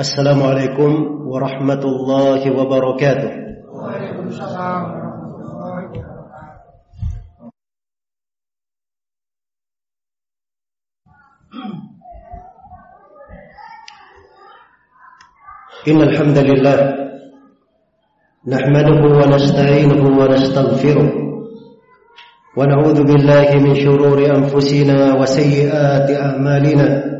السلام عليكم ورحمة الله وبركاته. وعليكم السلام ورحمة الله وبركاته. إن الحمد لله نحمده ونستعينه ونستغفره ونعوذ بالله من شرور أنفسنا وسيئات أعمالنا.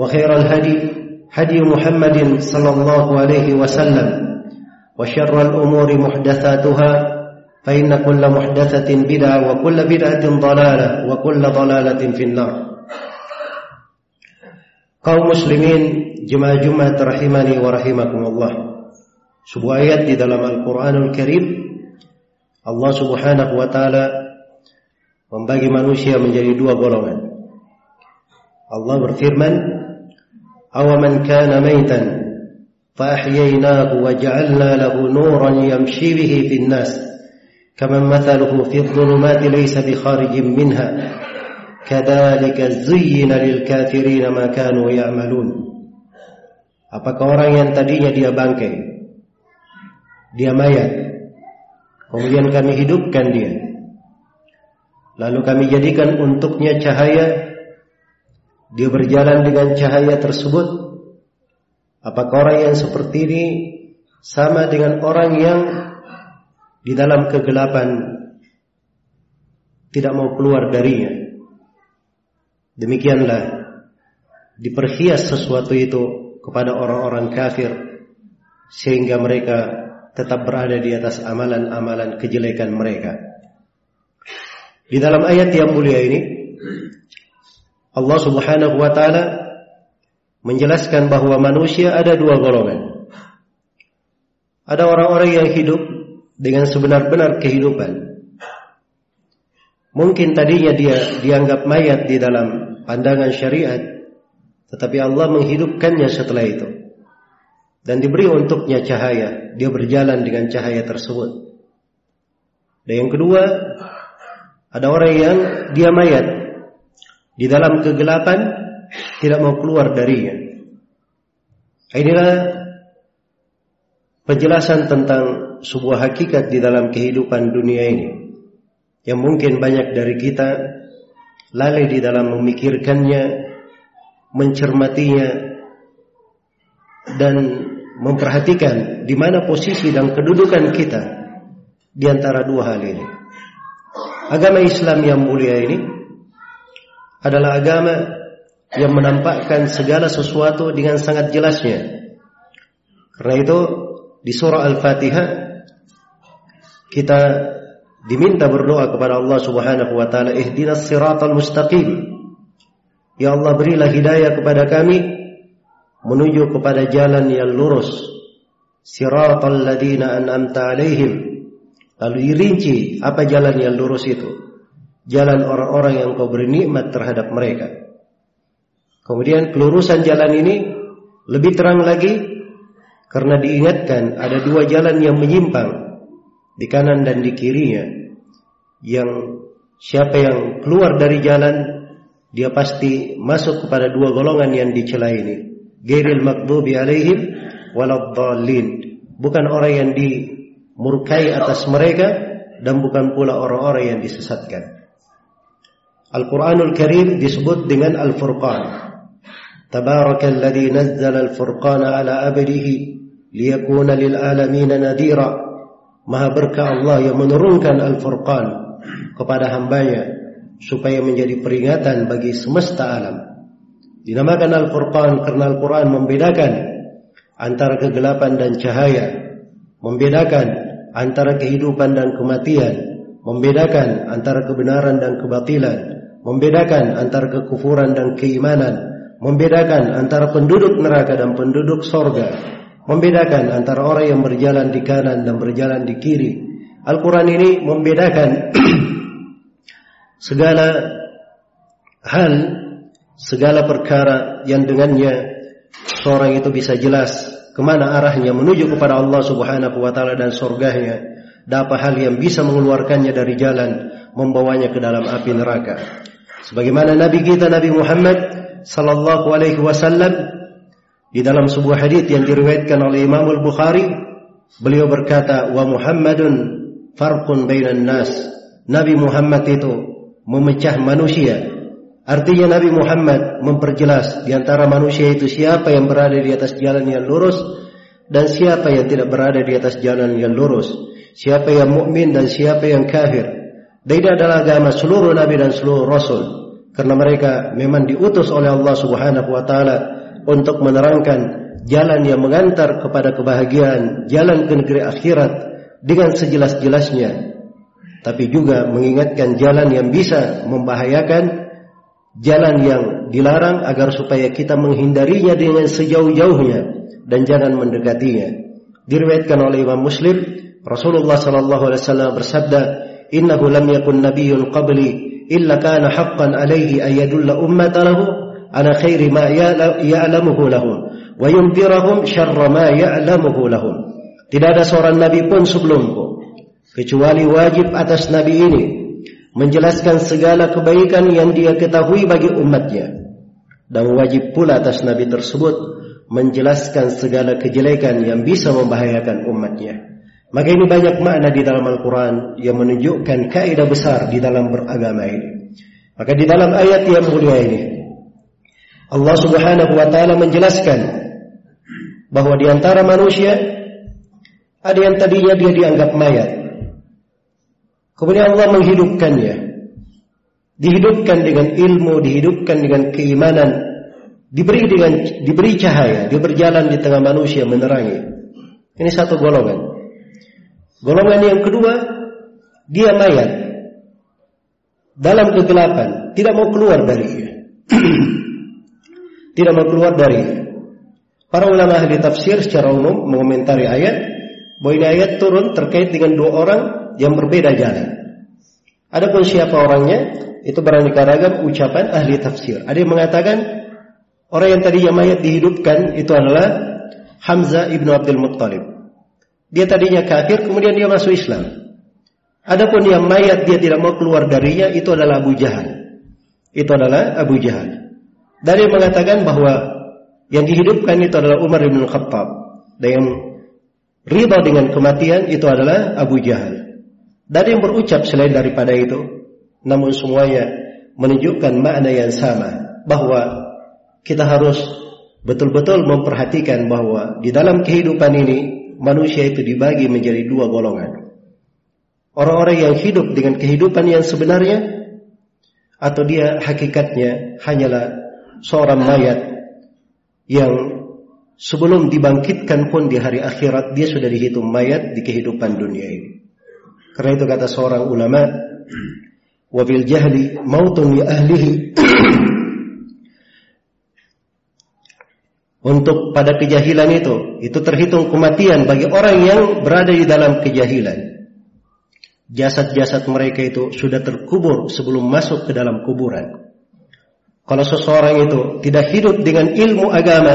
وخير الهدي هدي محمد صلى الله عليه وسلم وشر الأمور محدثاتها فإن كل محدثة بدعة وكل بدعة ضلالة وكل ضلالة في النار. قوم مسلمين جمع جمعة رحمني ورحمكم الله. سبوا آيات di dalam القرآن الكريم الله سبحانه وتعالى membagi manusia menjadi dua golongan. Allah berfirman awaman kana maitan فأحييناه وجعلنا له نورا يمشي به في الناس كمن مثله في الظلمات ليس بخارج منها كذلك زين للكافرين ما كانوا يعملون Apakah orang yang tadinya dia bangkai Dia mayat Kemudian kami hidupkan dia Lalu kami jadikan untuknya cahaya dia berjalan dengan cahaya tersebut Apakah orang yang seperti ini sama dengan orang yang di dalam kegelapan tidak mau keluar darinya? Demikianlah diperhias sesuatu itu kepada orang-orang kafir sehingga mereka tetap berada di atas amalan-amalan kejelekan mereka. Di dalam ayat yang mulia ini Allah Subhanahu wa taala menjelaskan bahwa manusia ada dua golongan. Ada orang-orang yang hidup dengan sebenar-benar kehidupan. Mungkin tadinya dia dianggap mayat di dalam pandangan syariat, tetapi Allah menghidupkannya setelah itu. Dan diberi untuknya cahaya, dia berjalan dengan cahaya tersebut. Dan yang kedua, ada orang yang dia mayat di dalam kegelapan tidak mau keluar darinya. Inilah penjelasan tentang sebuah hakikat di dalam kehidupan dunia ini yang mungkin banyak dari kita lalai di dalam memikirkannya, mencermatinya dan memperhatikan di mana posisi dan kedudukan kita di antara dua hal ini. Agama Islam yang mulia ini adalah agama yang menampakkan segala sesuatu dengan sangat jelasnya. Karena itu di surah Al-Fatihah kita diminta berdoa kepada Allah Subhanahu wa taala ihdinas siratal mustaqim. Ya Allah berilah hidayah kepada kami menuju kepada jalan yang lurus. Siratal ladzina an'amta alaihim. Lalu dirinci apa jalan yang lurus itu? Jalan orang-orang yang kau beri nikmat terhadap mereka. Kemudian kelurusan jalan ini lebih terang lagi karena diingatkan ada dua jalan yang menyimpang di kanan dan di kirinya. Yang siapa yang keluar dari jalan dia pasti masuk kepada dua golongan yang dicela ini. Gairil maghdubi alaihim waladdallin. Bukan orang yang dimurkai atas mereka dan bukan pula orang-orang yang disesatkan. Al-Quranul Karim disebut dengan Al-Furqan. Tabarakalladzi nazzala al-furqana ala abdihi liyakuna lil alamin nadira. Maha berkah Allah yang menurunkan Al-Furqan kepada hambanya supaya menjadi peringatan bagi semesta alam. Dinamakan Al-Furqan karena Al-Quran membedakan antara kegelapan dan cahaya, membedakan antara kehidupan dan kematian, membedakan antara kebenaran dan kebatilan, membedakan antara kekufuran dan keimanan, membedakan antara penduduk neraka dan penduduk sorga, membedakan antara orang yang berjalan di kanan dan berjalan di kiri. Al-Quran ini membedakan segala hal, segala perkara yang dengannya seorang itu bisa jelas ke mana arahnya menuju kepada Allah Subhanahu wa taala dan surganya dan apa hal yang bisa mengeluarkannya dari jalan membawanya ke dalam api neraka. Sebagaimana Nabi kita Nabi Muhammad sallallahu alaihi wasallam di dalam sebuah hadis yang diriwayatkan oleh Imam Al-Bukhari, beliau berkata, "Wa Muhammadun farqun bainan nas." Nabi Muhammad itu memecah manusia. Artinya Nabi Muhammad memperjelas di antara manusia itu siapa yang berada di atas jalan yang lurus dan siapa yang tidak berada di atas jalan yang lurus. Siapa yang mukmin dan siapa yang kafir. Dan ini adalah agama seluruh nabi dan seluruh rasul karena mereka memang diutus oleh Allah Subhanahu wa taala untuk menerangkan jalan yang mengantar kepada kebahagiaan, jalan ke negeri akhirat dengan sejelas-jelasnya. Tapi juga mengingatkan jalan yang bisa membahayakan, jalan yang dilarang agar supaya kita menghindarinya dengan sejauh-jauhnya dan jangan mendekatinya. Diriwayatkan oleh Imam Muslim, Rasulullah sallallahu alaihi wasallam bersabda, "Innahu lam yakun nabiyyun qabli illa kana haqqan alaihi ayadulla ummatahu ala khairi ma ya'lamuhu lahum wa yundirahum syarra ma ya'lamuhu lahum. Tidak ada seorang nabi pun sebelumku kecuali wajib atas nabi ini menjelaskan segala kebaikan yang dia ketahui bagi umatnya dan wajib pula atas nabi tersebut menjelaskan segala kejelekan yang bisa membahayakan umatnya. Maka ini banyak makna di dalam Al-Quran yang menunjukkan kaidah besar di dalam beragama ini. Maka di dalam ayat yang mulia ini Allah Subhanahu wa taala menjelaskan bahwa di antara manusia ada yang tadinya dia dianggap mayat. Kemudian Allah menghidupkannya. Dihidupkan dengan ilmu, dihidupkan dengan keimanan, diberi dengan diberi cahaya, dia berjalan di tengah manusia menerangi. Ini satu golongan. Golongan yang kedua, dia mayat dalam kegelapan, tidak mau keluar darinya. tidak mau keluar dari para ulama ahli tafsir secara umum mengomentari ayat bahwa ini ayat turun terkait dengan dua orang yang berbeda jalan. Adapun siapa orangnya itu beraneka ragam ucapan ahli tafsir. Ada yang mengatakan orang yang tadinya mayat dihidupkan itu adalah Hamzah ibnu Abdul Muttalib. Dia tadinya kafir kemudian dia masuk Islam. Adapun yang mayat dia tidak mau keluar darinya itu adalah Abu Jahal. Itu adalah Abu Jahal. Dari mengatakan bahwa yang dihidupkan itu adalah Umar bin Khattab dan yang riba dengan kematian itu adalah Abu Jahal. Dari yang berucap selain daripada itu, namun semuanya menunjukkan makna yang sama bahwa kita harus betul-betul memperhatikan bahwa di dalam kehidupan ini manusia itu dibagi menjadi dua golongan. Orang-orang yang hidup dengan kehidupan yang sebenarnya atau dia hakikatnya hanyalah seorang mayat yang sebelum dibangkitkan pun di hari akhirat dia sudah dihitung mayat di kehidupan dunia ini. Karena itu kata seorang ulama, wabil jahli mautun li ahlihi. Untuk pada kejahilan itu, itu terhitung kematian bagi orang yang berada di dalam kejahilan. Jasad-jasad mereka itu sudah terkubur sebelum masuk ke dalam kuburan. Kalau seseorang itu tidak hidup dengan ilmu agama,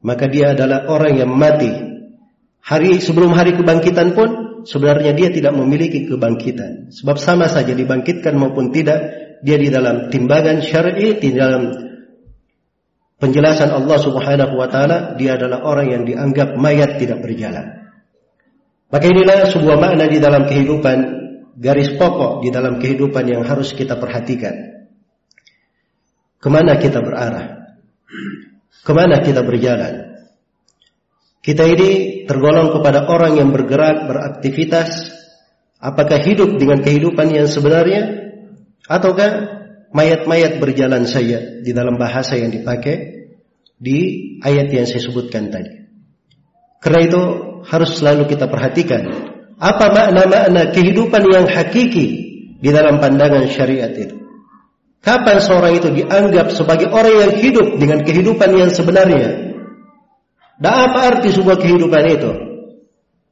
maka dia adalah orang yang mati. Hari sebelum hari kebangkitan pun sebenarnya dia tidak memiliki kebangkitan. Sebab sama saja dibangkitkan maupun tidak, dia di dalam timbangan syar'i, di dalam penjelasan Allah Subhanahu wa taala, dia adalah orang yang dianggap mayat tidak berjalan. Maka inilah sebuah makna di dalam kehidupan, garis pokok di dalam kehidupan yang harus kita perhatikan. Ke mana kita berarah? Ke mana kita berjalan? Kita ini tergolong kepada orang yang bergerak, beraktivitas, apakah hidup dengan kehidupan yang sebenarnya, ataukah mayat-mayat berjalan saja di dalam bahasa yang dipakai di ayat yang saya sebutkan tadi. Karena itu harus selalu kita perhatikan apa makna-makna kehidupan yang hakiki di dalam pandangan syariat itu. Kapan seorang itu dianggap sebagai orang yang hidup dengan kehidupan yang sebenarnya? Dan apa arti sebuah kehidupan itu?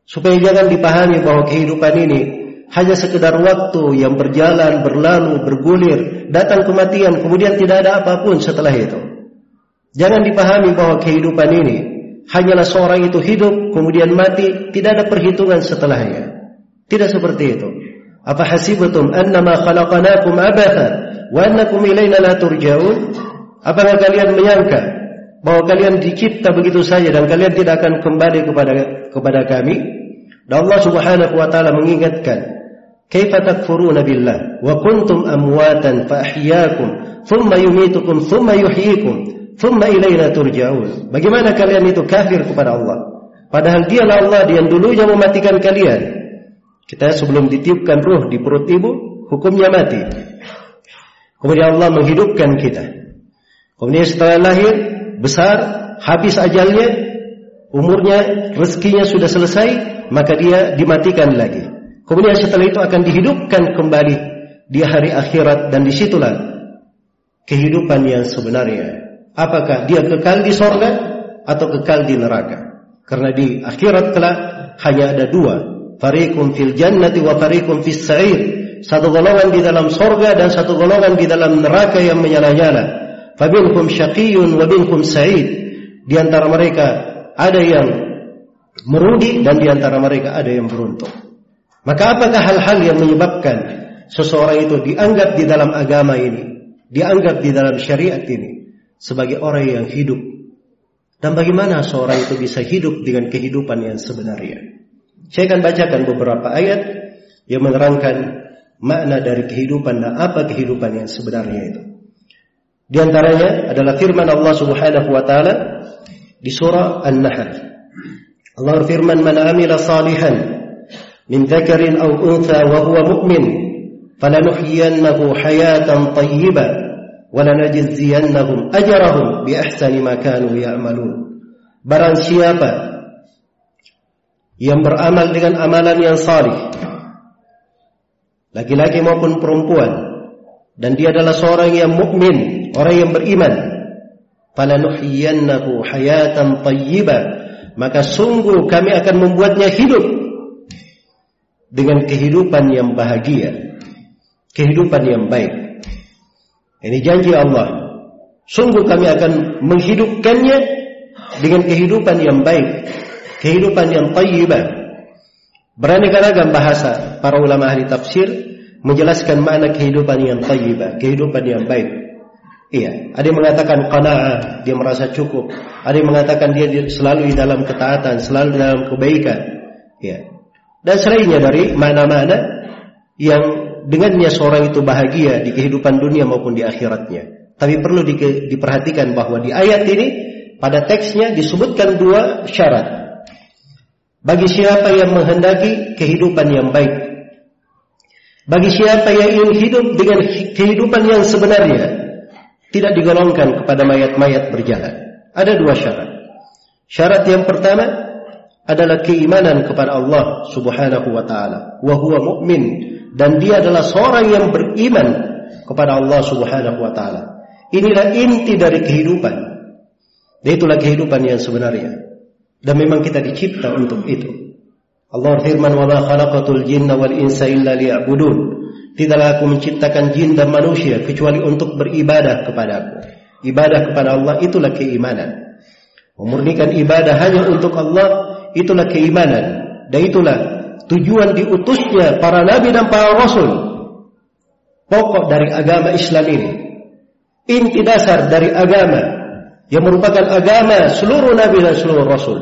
Supaya jangan dipahami bahwa kehidupan ini hanya sekedar waktu yang berjalan, berlalu, bergulir, datang kematian, kemudian tidak ada apa pun setelah itu. Jangan dipahami bahwa kehidupan ini hanyalah seorang itu hidup, kemudian mati, tidak ada perhitungan setelahnya. Tidak seperti itu. Apa hasibatum annama khalaqnakum abatha wa annakum ilaina la turja'un? Apakah kalian menyangka bahwa kalian dicipta begitu saja dan kalian tidak akan kembali kepada kepada kami. Dan Allah Subhanahu wa taala mengingatkan, "Kaifa takfuruna billah wa kuntum amwatan fa ahyaakum, thumma yumitukum, thumma yuhyikum, turja'un." Bagaimana kalian itu kafir kepada Allah? Padahal dialah Allah yang dulunya mematikan kalian. Kita sebelum ditiupkan ruh di perut ibu, hukumnya mati. Kemudian Allah menghidupkan kita. Kemudian setelah lahir, besar, habis ajalnya, umurnya, rezekinya sudah selesai, maka dia dimatikan lagi. Kemudian setelah itu akan dihidupkan kembali di hari akhirat dan di situlah kehidupan yang sebenarnya. Apakah dia kekal di sorga atau kekal di neraka? Karena di akhirat kelak hanya ada dua, fariqum fil jannati wa fariqum fis sa'ir. Satu golongan di dalam sorga dan satu golongan di dalam neraka yang menyala-nyala. Faminhum syaqiyun wa minhum sa'id. Di antara mereka ada yang merudi dan di antara mereka ada yang beruntung. Maka apakah hal-hal yang menyebabkan seseorang itu dianggap di dalam agama ini, dianggap di dalam syariat ini sebagai orang yang hidup? Dan bagaimana seorang itu bisa hidup dengan kehidupan yang sebenarnya? Saya akan bacakan beberapa ayat yang menerangkan makna dari kehidupan dan apa kehidupan yang sebenarnya itu. Di antaranya adalah firman Allah Subhanahu wa taala di surah An-Nahl. Allah berfirman, "Man 'amila salihan untha wa huwa mu'min, falanuhyiyannahu hayatan thayyibah wa lanajziyannahum ajrahum bi ahsani ma kanu ya'malun." Barang siapa yang beramal dengan amalan yang salih, laki-laki maupun perempuan, dan dia adalah seorang yang mukmin, orang yang beriman falanuhyiyannahu hayatan thayyibah maka sungguh kami akan membuatnya hidup dengan kehidupan yang bahagia kehidupan yang baik ini janji Allah sungguh kami akan menghidupkannya dengan kehidupan yang baik kehidupan yang thayyibah beraneka ragam bahasa para ulama ahli tafsir menjelaskan makna kehidupan yang thayyibah kehidupan yang baik Iya, ada yang mengatakan qanaah, dia merasa cukup. Ada yang mengatakan dia selalu di dalam ketaatan, selalu dalam kebaikan. Iya. Dan selainnya dari mana-mana yang dengannya seorang itu bahagia di kehidupan dunia maupun di akhiratnya. Tapi perlu di, diperhatikan bahwa di ayat ini pada teksnya disebutkan dua syarat. Bagi siapa yang menghendaki kehidupan yang baik. Bagi siapa yang ingin hidup dengan kehidupan yang sebenarnya tidak digolongkan kepada mayat-mayat berjalan. Ada dua syarat. Syarat yang pertama adalah keimanan kepada Allah Subhanahu wa taala, wa huwa mu'min dan dia adalah seorang yang beriman kepada Allah Subhanahu wa taala. Inilah inti dari kehidupan. Dan itulah kehidupan yang sebenarnya. Dan memang kita dicipta untuk itu. Allah firman wa khalaqatul jinna wal insa illa liya'budun. Tidaklah aku menciptakan jin dan manusia kecuali untuk beribadah kepada aku. Ibadah kepada Allah itulah keimanan. Memurnikan ibadah hanya untuk Allah itulah keimanan. Dan itulah tujuan diutusnya para nabi dan para rasul. Pokok dari agama Islam ini. Inti dasar dari agama yang merupakan agama seluruh nabi dan seluruh rasul.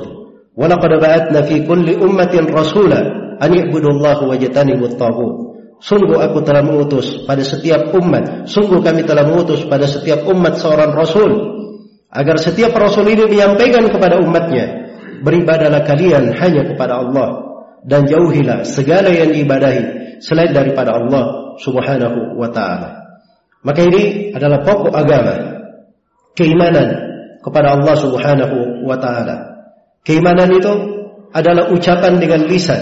Walaqad ba'atna fi kulli ummatin rasula an i'budullaha wajtanibut taghut. Sungguh aku telah mengutus pada setiap umat. Sungguh kami telah mengutus pada setiap umat seorang Rasul. Agar setiap rasul ini menyampaikan kepada umatnya, beribadalah kalian hanya kepada Allah dan jauhilah segala yang diibadahi selain daripada Allah Subhanahu wa taala. Maka ini adalah pokok agama, keimanan kepada Allah Subhanahu wa taala. Keimanan itu adalah ucapan dengan lisan,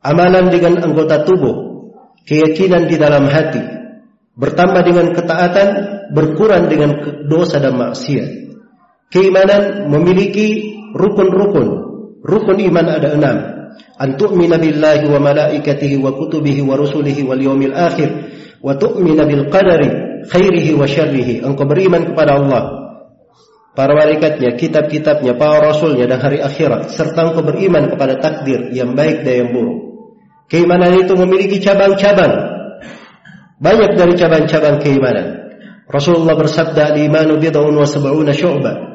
amalan dengan anggota tubuh, keyakinan di dalam hati, bertambah dengan ketaatan, berkurang dengan dosa dan maksiat. Keimanan memiliki rukun-rukun. Rukun iman ada enam. An tu'mina billahi wa malaikatihi wa kutubihi wa rusulihi wal yawmil akhir wa tu'mina bil qadari khairihi wa syarrihi. Engkau beriman kepada Allah, para malaikatnya, kitab-kitabnya, para rasulnya dan hari akhirat serta engkau beriman kepada takdir yang baik dan yang buruk. Keimanan itu memiliki cabang-cabang. Banyak dari cabang-cabang keimanan. Rasulullah bersabda, "Al-imanu wa sab'una syu'bah.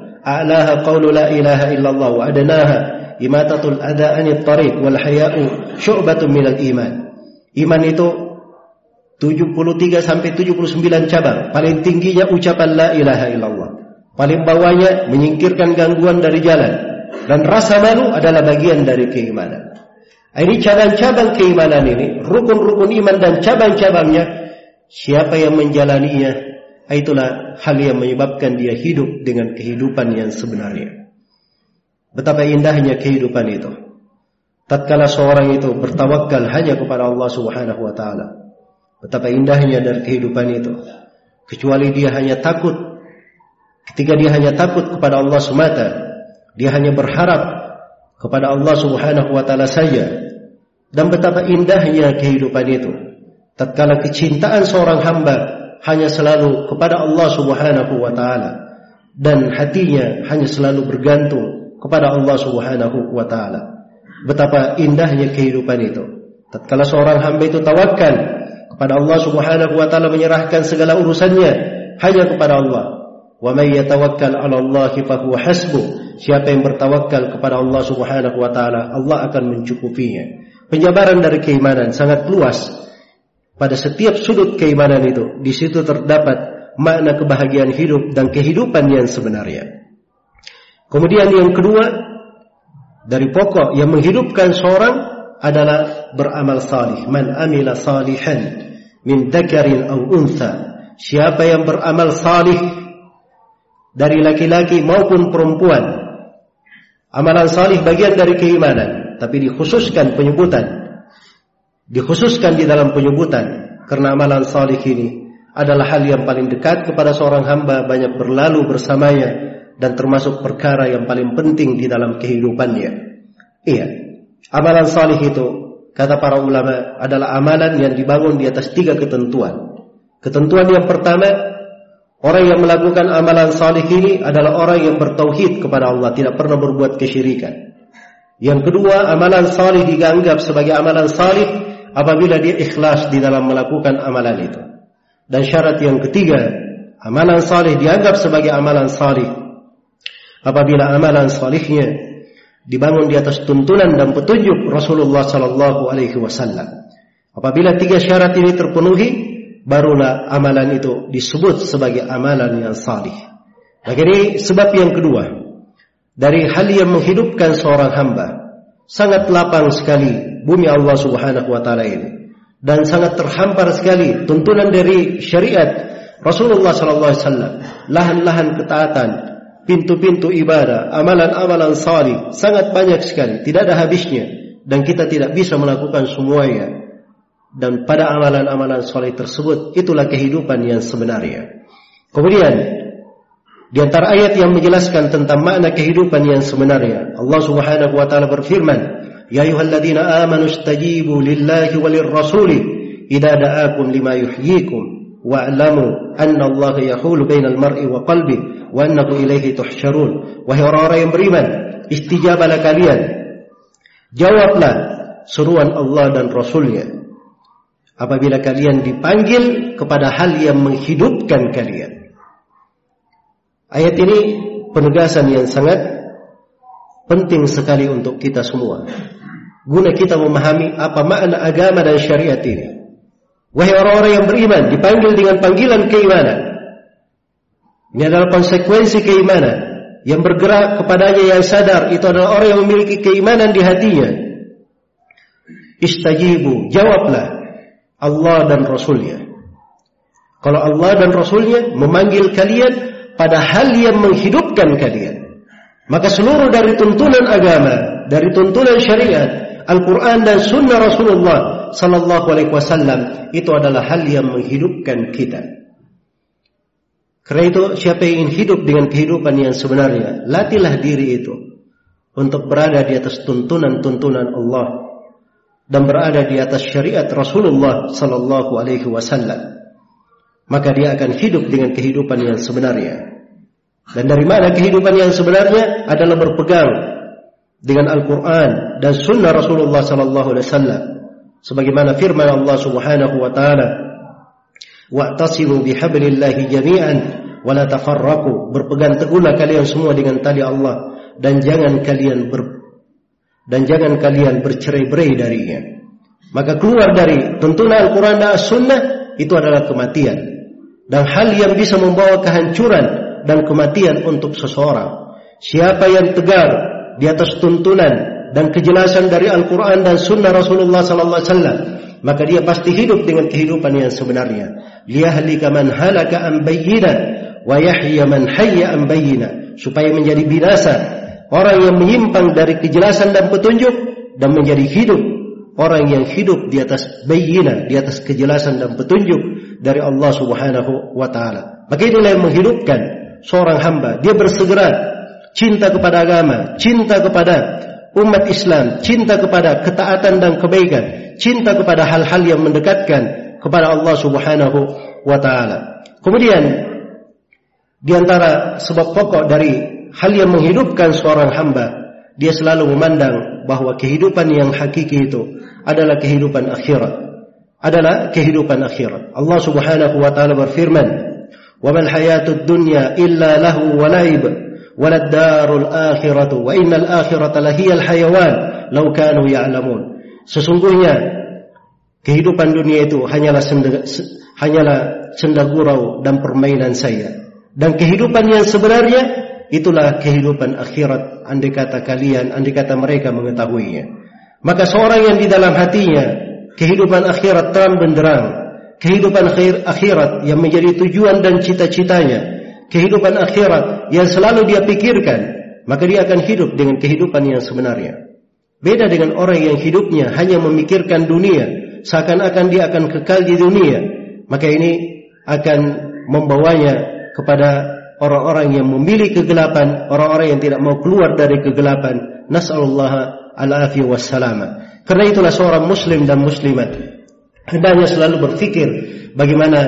Qawlu la ilaha illallah wa adnaha imatatul adha 'anil tariq wal haya'u syu'batun minal iman." Iman itu 73 sampai 79 cabang. Paling tingginya ucapan la ilaha illallah. Paling bawahnya menyingkirkan gangguan dari jalan. Dan rasa malu adalah bagian dari keimanan. Ini cabang-cabang keimanan ini, rukun-rukun iman dan cabang-cabangnya Siapa yang menjalaninya, itulah hal yang menyebabkan dia hidup dengan kehidupan yang sebenarnya. Betapa indahnya kehidupan itu. Tatkala seorang itu bertawakal hanya kepada Allah Subhanahu wa taala. Betapa indahnya dari kehidupan itu. Kecuali dia hanya takut ketika dia hanya takut kepada Allah semata, dia hanya berharap kepada Allah Subhanahu wa taala saja. Dan betapa indahnya kehidupan itu tatkala kecintaan seorang hamba hanya selalu kepada Allah Subhanahu wa taala dan hatinya hanya selalu bergantung kepada Allah Subhanahu wa taala. Betapa indahnya kehidupan itu. Tatkala seorang hamba itu tawakal kepada Allah Subhanahu wa taala menyerahkan segala urusannya hanya kepada Allah. Wa may yatawakkal 'ala Allah fa huwa hasbuh. Siapa yang bertawakal kepada Allah Subhanahu wa taala, Allah akan mencukupinya. Penjabaran dari keimanan sangat luas pada setiap sudut keimanan itu, di situ terdapat makna kebahagiaan hidup dan kehidupan yang sebenarnya. Kemudian yang kedua, dari pokok yang menghidupkan seorang adalah beramal salih. Man amila salihan min dakarin aw untha. Siapa yang beramal salih dari laki-laki maupun perempuan. Amalan salih bagian dari keimanan, tapi dikhususkan penyebutan dikhususkan di dalam penyebutan karena amalan salih ini adalah hal yang paling dekat kepada seorang hamba banyak berlalu bersamanya dan termasuk perkara yang paling penting di dalam kehidupannya. Iya, amalan salih itu kata para ulama adalah amalan yang dibangun di atas tiga ketentuan. Ketentuan yang pertama, orang yang melakukan amalan salih ini adalah orang yang bertauhid kepada Allah, tidak pernah berbuat kesyirikan. Yang kedua, amalan salih dianggap sebagai amalan salih apabila dia ikhlas di dalam melakukan amalan itu. Dan syarat yang ketiga, amalan salih dianggap sebagai amalan salih apabila amalan salihnya dibangun di atas tuntunan dan petunjuk Rasulullah sallallahu alaihi wasallam. Apabila tiga syarat ini terpenuhi, barulah amalan itu disebut sebagai amalan yang salih. Nah, ini sebab yang kedua dari hal yang menghidupkan seorang hamba sangat lapang sekali bumi Allah Subhanahu wa taala ini. Dan sangat terhampar sekali tuntunan dari syariat Rasulullah sallallahu alaihi wasallam. Lahan-lahan ketaatan pintu-pintu ibadah amalan-amalan salih sangat banyak sekali. Tidak ada habisnya. Dan kita tidak bisa melakukan semuanya. Dan pada amalan-amalan salih tersebut itulah kehidupan yang sebenarnya. Kemudian Di antara ayat yang menjelaskan tentang makna kehidupan yang sebenarnya, Allah Subhanahu wa taala berfirman, "Ya ayyuhalladzina amanu istajibu lillahi walir rasuli idza da'akum lima yuhyikum wa'lamu Allah yahulu bainal mar'i wa qalbi wa annahu ilayhi tuhsyarun." Wahai orang-orang yang beriman, istijabalah kalian. Jawablah seruan Allah dan Rasulnya apabila kalian dipanggil kepada hal yang menghidupkan kalian. Ayat ini penegasan yang sangat penting sekali untuk kita semua. Guna kita memahami apa makna agama dan syariat ini. Wahai orang-orang yang beriman, dipanggil dengan panggilan keimanan. Ini adalah konsekuensi keimanan yang bergerak kepadanya yang sadar itu adalah orang yang memiliki keimanan di hatinya. Istajibu, jawablah Allah dan Rasulnya. Kalau Allah dan Rasulnya memanggil kalian pada hal yang menghidupkan kalian. Maka seluruh dari tuntunan agama, dari tuntunan syariat, Al-Quran dan Sunnah Rasulullah Sallallahu Alaihi Wasallam itu adalah hal yang menghidupkan kita. Karena itu siapa yang ingin hidup dengan kehidupan yang sebenarnya, latihlah diri itu untuk berada di atas tuntunan-tuntunan Allah dan berada di atas syariat Rasulullah Sallallahu Alaihi Wasallam. Maka dia akan hidup dengan kehidupan yang sebenarnya. Dan dari mana kehidupan yang sebenarnya adalah berpegang dengan Al-Quran dan Sunnah Rasulullah Sallallahu Alaihi Wasallam. Sebagaimana firman Allah Subhanahu Wa Taala, "Wa'tasimu bihablillahi jami'an wa la tafarraqu." Berpegang teguhlah kalian semua dengan tali Allah dan jangan kalian ber dan jangan kalian bercerai-berai darinya. Maka keluar dari tuntunan Al-Quran dan Sunnah itu adalah kematian dan hal yang bisa membawa kehancuran dan kematian untuk seseorang. Siapa yang tegar di atas tuntunan dan kejelasan dari Al-Quran dan Sunnah Rasulullah Sallallahu Alaihi Wasallam, maka dia pasti hidup dengan kehidupan yang sebenarnya. Liyahlika man halaka an bayyina wa yahya man hayya. Supaya menjadi binasa orang yang menyimpang dari kejelasan dan petunjuk dan menjadi hidup orang yang hidup di atas bayyina, di atas kejelasan dan petunjuk dari Allah Subhanahu wa taala. Maka inilah yang menghidupkan seorang hamba. Dia bersegera cinta kepada agama, cinta kepada umat Islam, cinta kepada ketaatan dan kebaikan, cinta kepada hal-hal yang mendekatkan kepada Allah Subhanahu wa taala. Kemudian di antara sebab pokok dari hal yang menghidupkan seorang hamba, dia selalu memandang bahwa kehidupan yang hakiki itu adalah kehidupan akhirat. Adalah kehidupan akhirat. Allah Subhanahu wa taala berfirman, "Wa mal hayatud dunya illa lahu wa laib." waladdarul akhiratu wa innal akhirata lahiyal hayawan law kanu ya'lamun. Sesungguhnya kehidupan dunia itu hanyalah senda, hanyalah senda gurau dan permainan saya. Dan kehidupan yang sebenarnya itulah kehidupan akhirat andai kata kalian, andai kata mereka mengetahuinya. Maka seorang yang di dalam hatinya kehidupan akhirat terang benderang, kehidupan akhirat yang menjadi tujuan dan cita-citanya, kehidupan akhirat yang selalu dia pikirkan, maka dia akan hidup dengan kehidupan yang sebenarnya. Beda dengan orang yang hidupnya hanya memikirkan dunia, seakan-akan dia akan kekal di dunia, maka ini akan membawanya kepada orang-orang yang memilih kegelapan, orang-orang yang tidak mau keluar dari kegelapan. Nas'alullah al-afiyah wassalama. Karena itulah seorang muslim dan muslimat hendaknya selalu berfikir bagaimana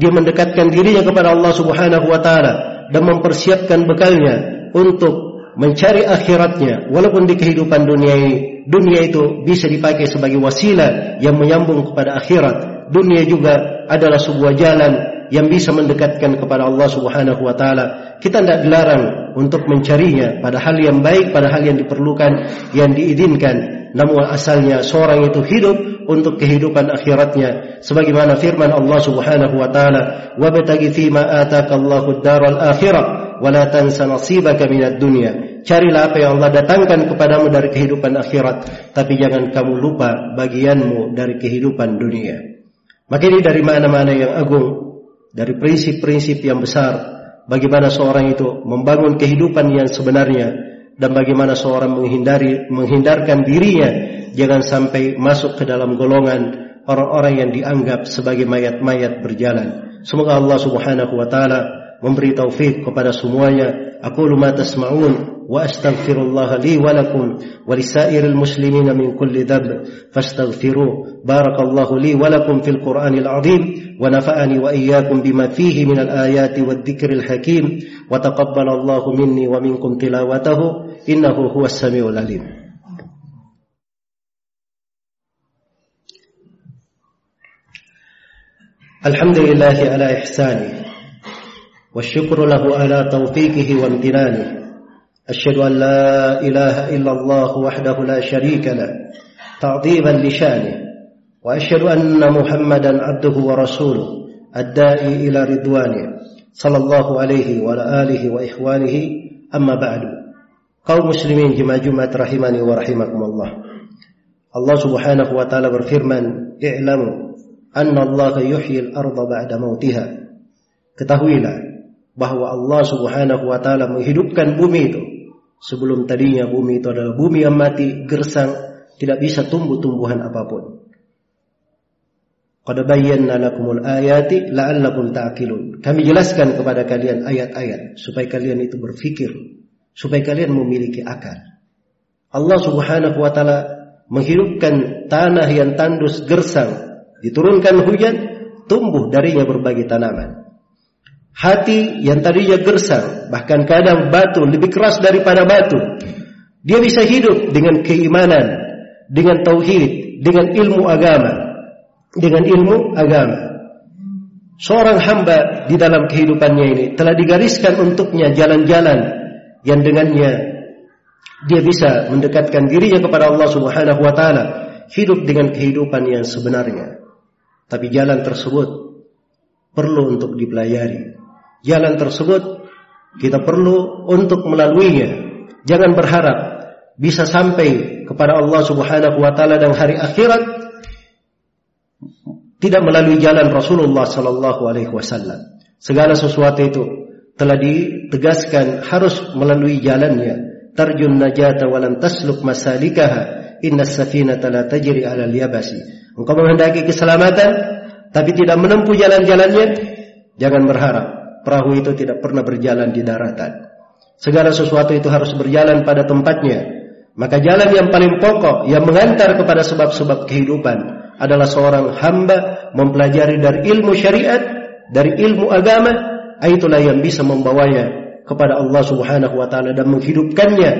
dia mendekatkan dirinya kepada Allah Subhanahu wa taala dan mempersiapkan bekalnya untuk mencari akhiratnya walaupun di kehidupan dunia ini dunia itu bisa dipakai sebagai wasilah yang menyambung kepada akhirat dunia juga adalah sebuah jalan yang bisa mendekatkan kepada Allah Subhanahu wa taala. Kita tidak dilarang untuk mencarinya pada hal yang baik pada hal yang diperlukan yang diizinkan. Namun asalnya seorang itu hidup untuk kehidupan akhiratnya. Sebagaimana firman Allah Subhanahu wa taala wabtaghi fima ataka Allahu ad-daral akhirah wa la tansa nasibaka minad dunya. Carilah apa yang Allah datangkan kepadamu dari kehidupan akhirat tapi jangan kamu lupa bagianmu dari kehidupan dunia. Maka ini dari mana-mana yang agung dari prinsip-prinsip yang besar bagaimana seorang itu membangun kehidupan yang sebenarnya dan bagaimana seorang menghindari menghindarkan dirinya jangan sampai masuk ke dalam golongan orang-orang yang dianggap sebagai mayat-mayat berjalan. Semoga Allah Subhanahu wa taala memberi taufik kepada semuanya. Aku ma tasma'un وأستغفر الله لي ولكم ولسائر المسلمين من كل ذنب فاستغفروه. بارك الله لي ولكم في القرآن العظيم ونفعني وإياكم بما فيه من الآيات والذكر الحكيم. وتقبل الله مني ومنكم تلاوته. إنه هو السميع العليم. الحمد لله على إحسانه والشكر له على توفيقه وامتنانه. أشهد أن لا إله إلا الله وحده لا شريك له تعظيما لشانه وأشهد أن محمدا عبده ورسوله الدائي إلى رضوانه صلى الله عليه وعلى آله وإخوانه. أما بعد قوم مسلمين جمع جمعة رحمني ورحمكم الله. الله سبحانه وتعالى برفرمان اعلموا أن الله يحيي الأرض بعد موتها. كتهويلا bahwa Allah Subhanahu wa taala menghidupkan bumi itu. Sebelum tadinya bumi itu adalah bumi yang mati, gersang, tidak bisa tumbuh tumbuhan apa pun. Qad bayyana lakumul ayati la'allakum ta'qilun. Kami jelaskan kepada kalian ayat-ayat supaya kalian itu berfikir, supaya kalian memiliki akal. Allah Subhanahu wa taala menghidupkan tanah yang tandus gersang, diturunkan hujan, tumbuh darinya berbagai tanaman. Hati yang tadinya gersang, bahkan kadang batu lebih keras daripada batu. Dia bisa hidup dengan keimanan, dengan tauhid, dengan ilmu agama dengan ilmu agama. Seorang hamba di dalam kehidupannya ini telah digariskan untuknya jalan-jalan yang dengannya dia bisa mendekatkan dirinya kepada Allah Subhanahu wa taala, hidup dengan kehidupan yang sebenarnya. Tapi jalan tersebut perlu untuk dipelajari. Jalan tersebut kita perlu untuk melaluinya. Jangan berharap bisa sampai kepada Allah Subhanahu wa taala dan hari akhirat tidak melalui jalan Rasulullah sallallahu alaihi wasallam. Segala sesuatu itu telah ditegaskan harus melalui jalannya. Tarjun najata walam tasluk masalikaha. Inna safinata la tajri ala yabasi. Engkau menghendaki keselamatan tapi tidak menempuh jalan-jalannya, jangan berharap perahu itu tidak pernah berjalan di daratan. Segala sesuatu itu harus berjalan pada tempatnya. Maka jalan yang paling pokok yang mengantar kepada sebab-sebab kehidupan adalah seorang hamba mempelajari dari ilmu syariat, dari ilmu agama, itulah yang bisa membawanya kepada Allah Subhanahu wa taala dan menghidupkannya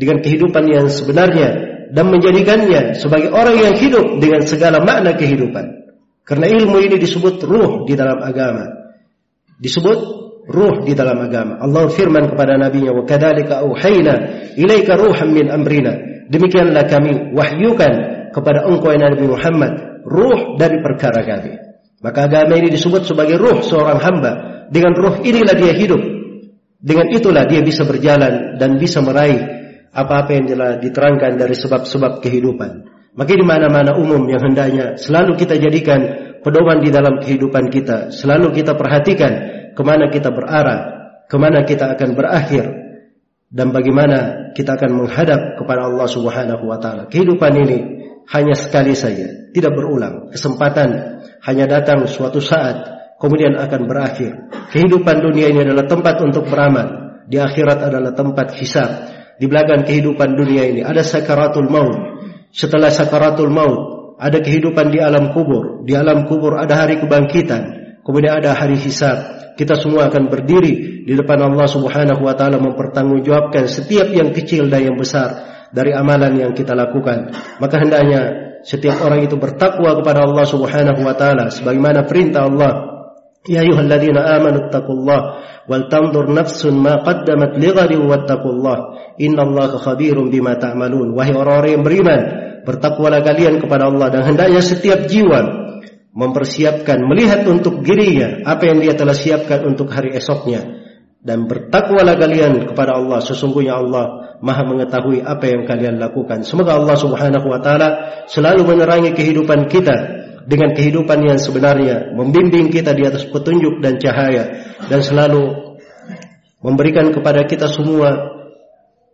dengan kehidupan yang sebenarnya dan menjadikannya sebagai orang yang hidup dengan segala makna kehidupan. Karena ilmu ini disebut ruh di dalam agama. Disebut ruh di dalam agama. Allah firman kepada nabinya, "Wa kadzalika auhayna ilaika ruhan min amrina." Demikianlah kami wahyukan kepada engkau yang Nabi Muhammad ruh dari perkara kami. Maka agama ini disebut sebagai ruh seorang hamba. Dengan ruh inilah dia hidup. Dengan itulah dia bisa berjalan dan bisa meraih apa-apa yang telah diterangkan dari sebab-sebab kehidupan. Maka di mana-mana umum yang hendaknya selalu kita jadikan pedoman di dalam kehidupan kita. Selalu kita perhatikan ke mana kita berarah, ke mana kita akan berakhir, dan bagaimana kita akan menghadap kepada Allah Subhanahu wa taala. Kehidupan ini hanya sekali saja, tidak berulang. Kesempatan hanya datang suatu saat, kemudian akan berakhir. Kehidupan dunia ini adalah tempat untuk beramal. Di akhirat adalah tempat hisab. Di belakang kehidupan dunia ini ada sakaratul maut. Setelah sakaratul maut, ada kehidupan di alam kubur. Di alam kubur ada hari kebangkitan. Kemudian ada hari hisab. Kita semua akan berdiri di depan Allah Subhanahu wa taala mempertanggungjawabkan setiap yang kecil dan yang besar dari amalan yang kita lakukan. Maka hendaknya setiap orang itu bertakwa kepada Allah Subhanahu wa taala sebagaimana perintah Allah. Ya ayyuhalladzina amanu taqullaha wal tanzur nafsun ma qaddamat lighadin wattaqullah innallaha khabirum bima ta'malun. Wahai orang-orang yang beriman, bertakwalah kalian kepada Allah dan hendaknya setiap jiwa mempersiapkan melihat untuk dirinya apa yang dia telah siapkan untuk hari esoknya. Dan bertakwalah kalian kepada Allah sesungguhnya Allah Maha mengetahui apa yang kalian lakukan. Semoga Allah Subhanahu wa taala selalu menerangi kehidupan kita dengan kehidupan yang sebenarnya membimbing kita di atas petunjuk dan cahaya dan selalu memberikan kepada kita semua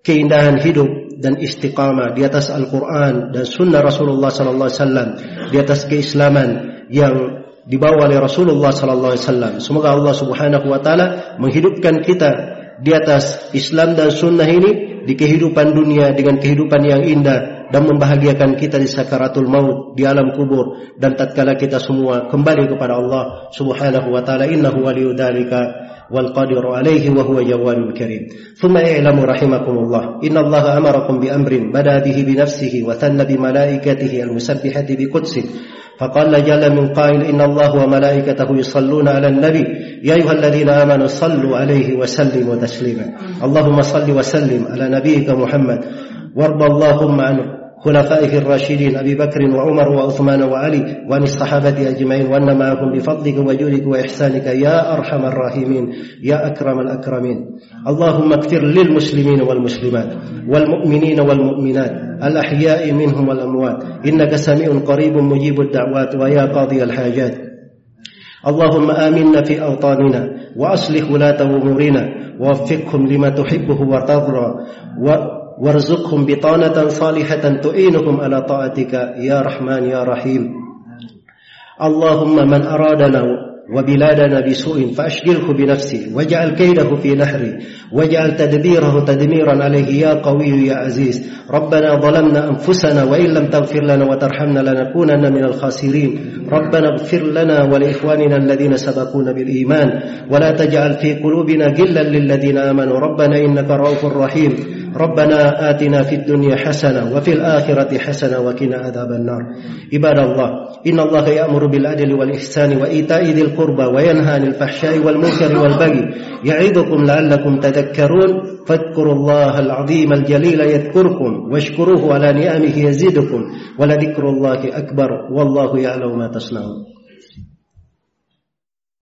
keindahan hidup dan istiqamah di atas Al-Qur'an dan sunnah Rasulullah sallallahu alaihi wasallam di atas keislaman yang dibawa oleh Rasulullah sallallahu alaihi wasallam. Semoga Allah Subhanahu wa taala menghidupkan kita di atas Islam dan sunnah ini di kehidupan dunia dengan kehidupan yang indah dan membahagiakan kita di sakaratul maut di alam kubur dan tatkala kita semua kembali kepada Allah Subhanahu wa taala innahu waliyyu dzalika والقادر عليه وهو جواد كريم. ثم اعلموا رحمكم الله. إن الله أمركم بأمر بدا به بنفسه وثنى بملائكته المسبحة بقدسه فقال جل من قائل إن الله وملائكته يصلون على النبي. يا أيها الذين آمنوا صلوا عليه وسلموا تسليما. اللهم صل وسلم على نبيك محمد. وارض اللهم عن خلفائه الراشدين أبي بكر وعمر وعثمان وعلي وعن الصحابة أجمعين وأن معهم بفضلك وجودك وإحسانك يا أرحم الراحمين يا أكرم الأكرمين. اللهم اغفر للمسلمين والمسلمات والمؤمنين والمؤمنات الأحياء منهم والأموات. إنك سميع قريب مجيب الدعوات ويا قاضي الحاجات. اللهم آمنا في أوطاننا وأصلح ولاة أمورنا ووفقهم لما تحبه وترضى. وارزقهم بطانة صالحة تعينهم على طاعتك يا رحمن يا رحيم. اللهم من أرادنا وبلادنا بسوء فأشغله بنفسه واجعل كيده في نحره واجعل تدبيره تدميرا عليه يا قوي يا عزيز. ربنا ظلمنا أنفسنا وإن لم تغفر لنا وترحمنا لنكونن من الخاسرين. ربنا اغفر لنا ولإخواننا الذين سبقونا بالإيمان. ولا تجعل في قلوبنا غلا للذين آمنوا. ربنا إنك رؤوف رحيم. ربنا آتنا في الدنيا حسنة وفي الآخرة حسنة وقنا عذاب النار. عباد الله إن الله يأمر بالعدل والإحسان وإيتاء ذي القربى وينهى عن الفحشاء والمنكر والبغي. يعظكم لعلكم تذكرون. فاذكروا الله العظيم الجليل يذكركم واشكروه على نعمه يزيدكم. ولذكر الله أكبر والله يعلم ما تصنعون.